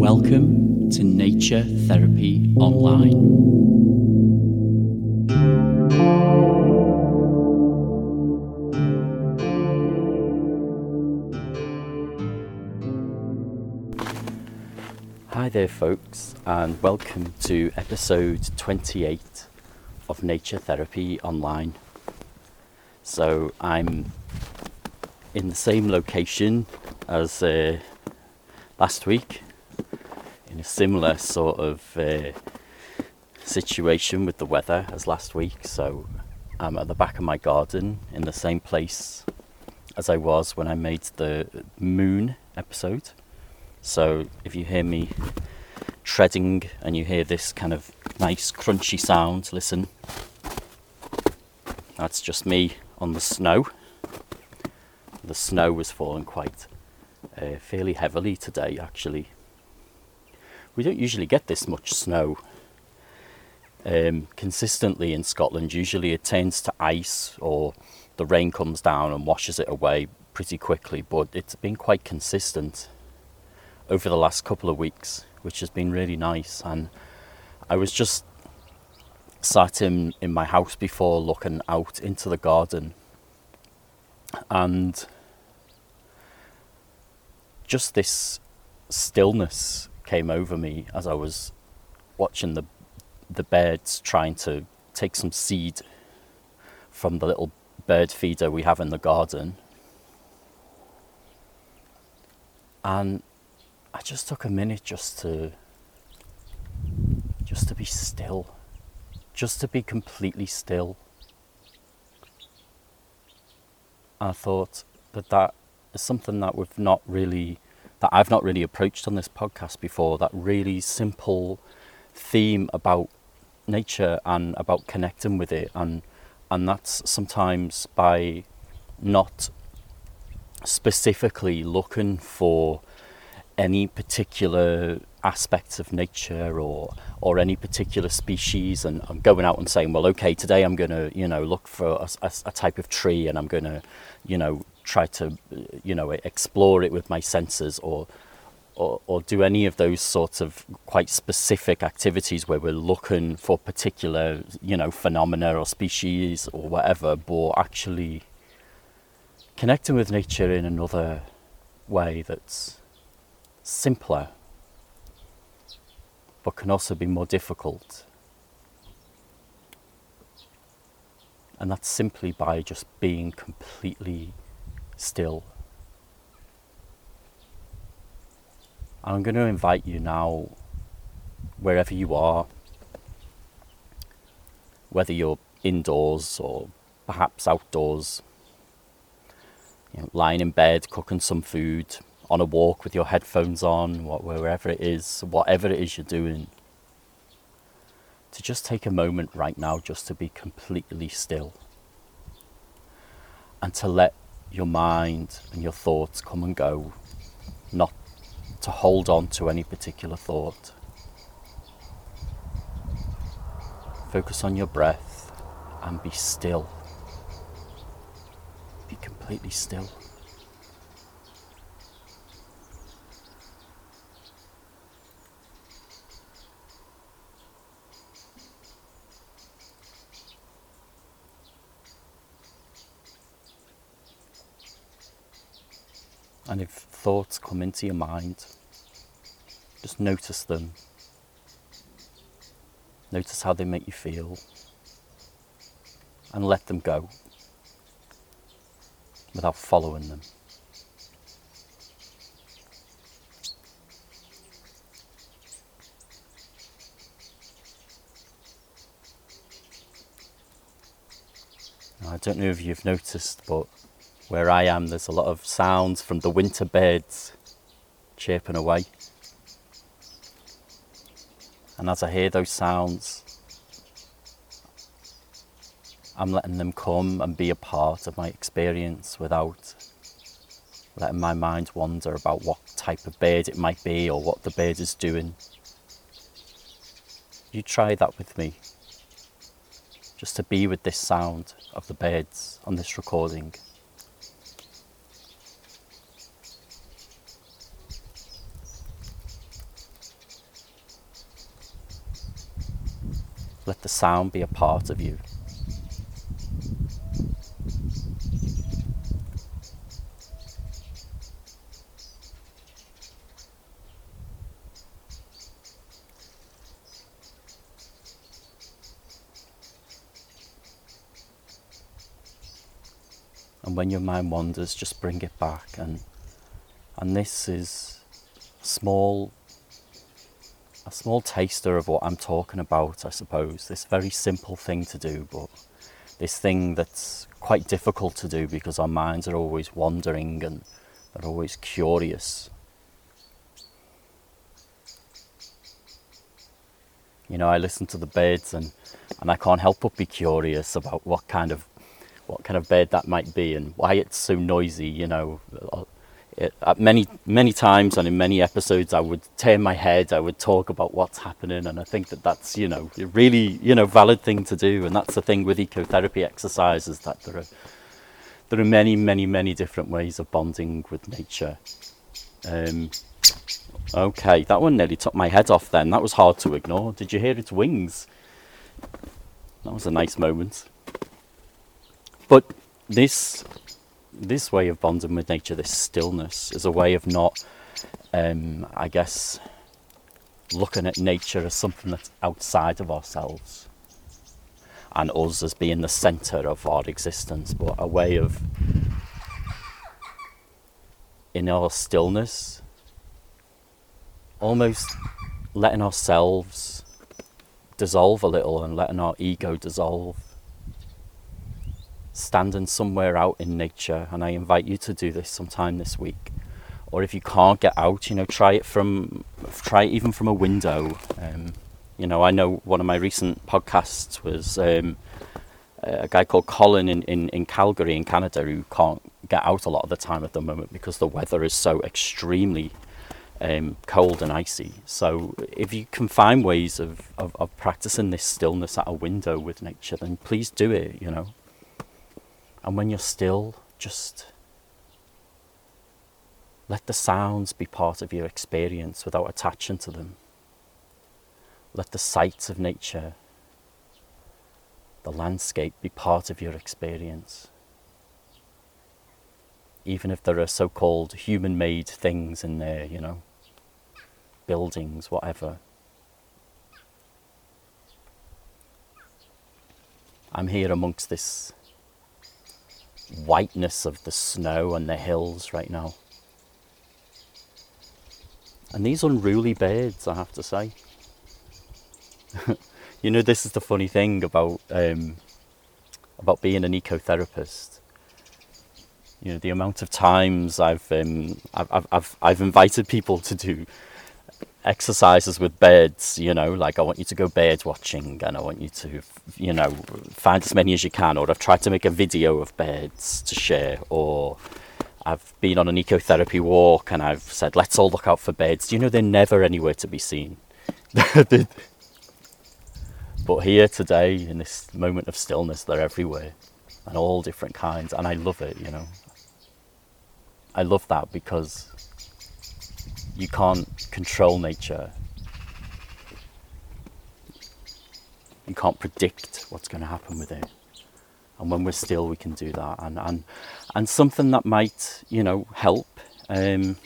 Welcome to Nature Therapy Online. Hi there, folks, and welcome to episode 28 of Nature Therapy Online. So, I'm in the same location as uh, last week, in a similar sort of uh, situation with the weather as last week. So, I'm at the back of my garden in the same place as I was when I made the moon episode. So if you hear me treading and you hear this kind of nice crunchy sound, listen. That's just me on the snow. The snow was falling quite uh, fairly heavily today, actually. We don't usually get this much snow um, consistently in Scotland. Usually it tends to ice or the rain comes down and washes it away pretty quickly, but it's been quite consistent over the last couple of weeks, which has been really nice. And I was just sat in, in my house before looking out into the garden and just this stillness came over me as I was watching the the birds trying to take some seed from the little bird feeder we have in the garden. And I just took a minute just to just to be still. Just to be completely still. I thought that that is something that we've not really that I've not really approached on this podcast before, that really simple theme about nature and about connecting with it and and that's sometimes by not specifically looking for any particular aspects of nature or or any particular species and I'm going out and saying well okay today I'm going to you know look for a, a, a type of tree and I'm going to you know try to you know explore it with my senses or, or or do any of those sorts of quite specific activities where we're looking for particular you know phenomena or species or whatever but actually connecting with nature in another way that's simpler, but can also be more difficult. And that's simply by just being completely still. And I'm going to invite you now, wherever you are, whether you're indoors or perhaps outdoors, you know, lying in bed, cooking some food, on a walk with your headphones on, wherever it is, whatever it is you're doing, to just take a moment right now just to be completely still and to let your mind and your thoughts come and go, not to hold on to any particular thought. Focus on your breath and be still. Be completely still. And if thoughts come into your mind, just notice them. Notice how they make you feel. And let them go without following them. I don't know if you've noticed, but where I am, there's a lot of sounds from the winter birds chirping away. And as I hear those sounds, I'm letting them come and be a part of my experience without letting my mind wander about what type of bird it might be or what the bird is doing. You try that with me. just to be with this sound of the birds on this recording. Let the sound be a part of you. and when your mind wanders just bring it back and and this is small a small taster of what I'm talking about I suppose this very simple thing to do but this thing that's quite difficult to do because our minds are always wandering and they're always curious you know I listen to the birds and and I can't help but be curious about what kind of what kind of bird that might be and why it's so noisy. You know, it, at many many times and in many episodes, I would turn my head, I would talk about what's happening, and I think that that's you know a really you know valid thing to do, and that's the thing with ecotherapy exercises that there are there are many many many different ways of bonding with nature. Um, okay, that one nearly took my head off. Then that was hard to ignore. Did you hear its wings? That was a nice moment. But this this way of bonding with nature, this stillness, is a way of not, um, I guess, looking at nature as something that's outside of ourselves and us as being the centre of our existence, but a way of, in our stillness, almost letting ourselves dissolve a little and letting our ego dissolve standing somewhere out in nature, and I invite you to do this sometime this week. Or if you can't get out, you know, try it from, try it even from a window. Um, you know, I know one of my recent podcasts was um, a guy called Colin in, in, in Calgary in Canada who can't get out a lot of the time at the moment because the weather is so extremely um, cold and icy. So if you can find ways of, of, of practicing this stillness at a window with nature, then please do it, you know. And when you're still, just let the sounds be part of your experience without attaching to them. Let the sights of nature, the landscape, be part of your experience. Even if there are so called human made things in there, you know, buildings, whatever. I'm here amongst this whiteness of the snow on the hills right now. And these unruly birds, I have to say. you know, this is the funny thing about um, about being an ecotherapist. You know, the amount of times I've um, I've, I've I've invited people to do exercises with birds, you know, like I want you to go bird watching and I want you to, you know, find as many as you can, or I've tried to make a video of birds to share, or I've been on an ecotherapy walk and I've said, let's all look out for birds. Do you know they're never anywhere to be seen? but here today, in this moment of stillness, they're everywhere and all different kinds, and I love it, you know. I love that because you can't control nature. You can't predict what's going to happen with it. And when we're still, we can do that. And, and, and something that might, you know, help. Um,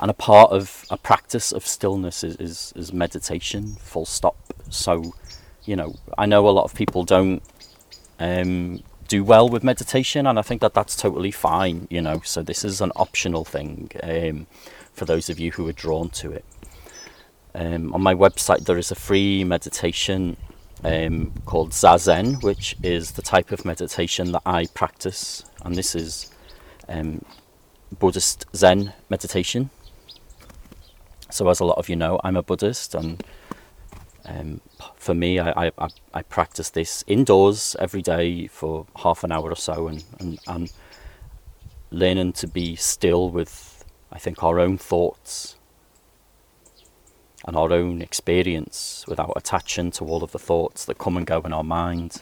and a part of a practice of stillness is, is, is meditation, full stop. So, you know, I know a lot of people don't um, do well with meditation, and I think that that's totally fine, you know. So this is an optional thing um, for those of you who are drawn to it. Um, on my website, there is a free meditation um, called Zazen, which is the type of meditation that I practice, and this is um, Buddhist Zen meditation. So, as a lot of you know, I'm a Buddhist, and um, for me, I, I, I practice this indoors every day for half an hour or so, and, and, and learning to be still with, I think, our own thoughts and our own experience without attaching to all of the thoughts that come and go in our mind.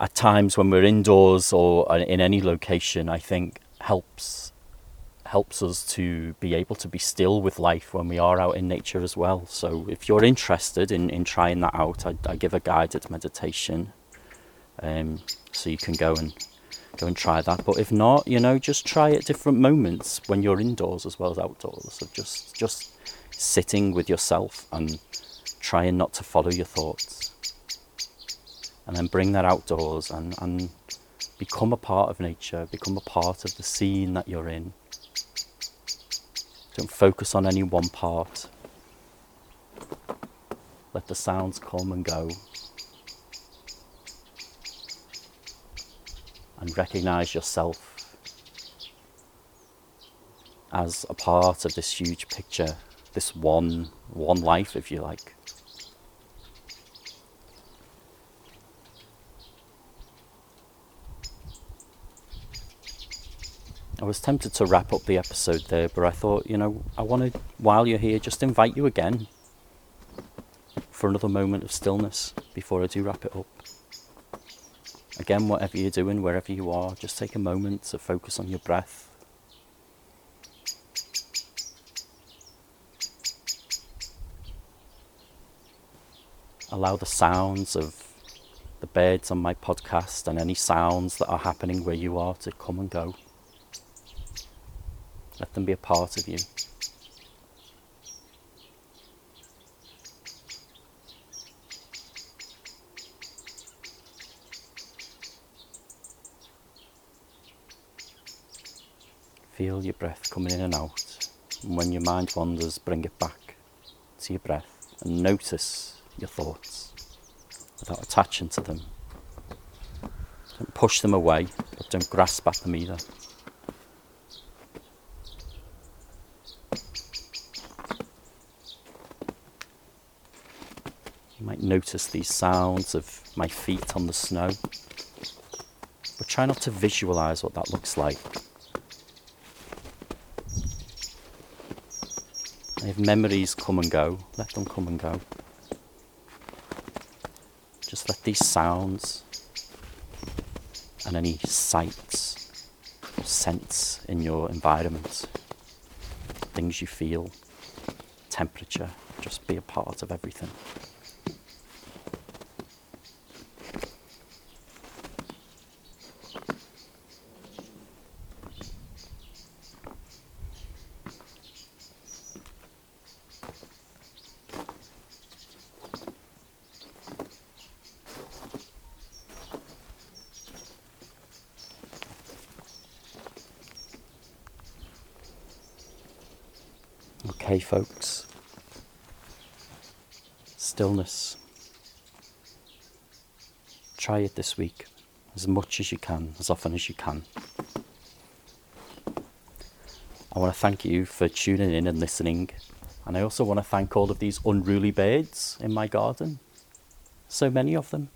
At times when we're indoors or in any location, I think helps helps us to be able to be still with life when we are out in nature as well. So if you're interested in, in trying that out, I, I give a guided meditation um, so you can go and go and try that. But if not, you know, just try at different moments when you're indoors as well as outdoors. So just just sitting with yourself and trying not to follow your thoughts. And then bring that outdoors and, and become a part of nature, become a part of the scene that you're in. Don't focus on any one part. Let the sounds come and go. And recognize yourself as a part of this huge picture, this one one life if you like. I was tempted to wrap up the episode there, but I thought, you know, I want to, while you're here, just invite you again for another moment of stillness before I do wrap it up. Again, whatever you're doing, wherever you are, just take a moment to focus on your breath. Allow the sounds of the birds on my podcast and any sounds that are happening where you are to come and go. Let them be a part of you. Feel your breath coming in and out. And when your mind wanders, bring it back to your breath and notice your thoughts without attaching to them. Don't push them away, but don't grasp at them either. You might notice these sounds of my feet on the snow. But try not to visualize what that looks like. If memories come and go, let them come and go. Just let these sounds and any sights scents in your environment, things you feel, temperature, just be a part of everything. Okay, folks. Stillness. Try it this week as much as you can, as often as you can. I want to thank you for tuning in and listening. And I also want to thank all of these unruly birds in my garden. So many of them.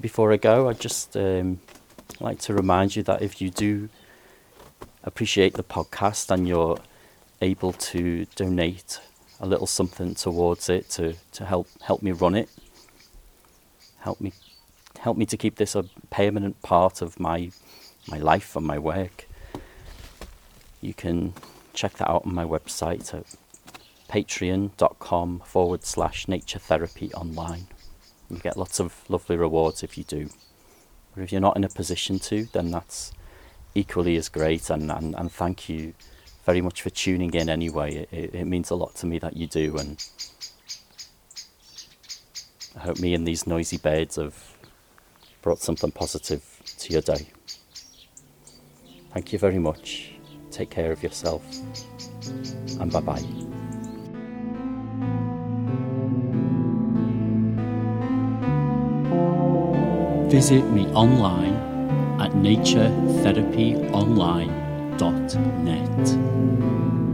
Before I go, I'd just um, like to remind you that if you do appreciate the podcast and you're able to donate a little something towards it to, to help help me run it, help me help me to keep this a permanent part of my my life and my work. You can check that out on my website at patreon.com forward slash nature therapy online. You get lots of lovely rewards if you do. But if you're not in a position to, then that's equally as great. And, and, and thank you very much for tuning in anyway. It, it means a lot to me that you do. And I hope me and these noisy birds have brought something positive to your day. Thank you very much. Take care of yourself. And bye bye. Visit me online naturetherapyonline.net.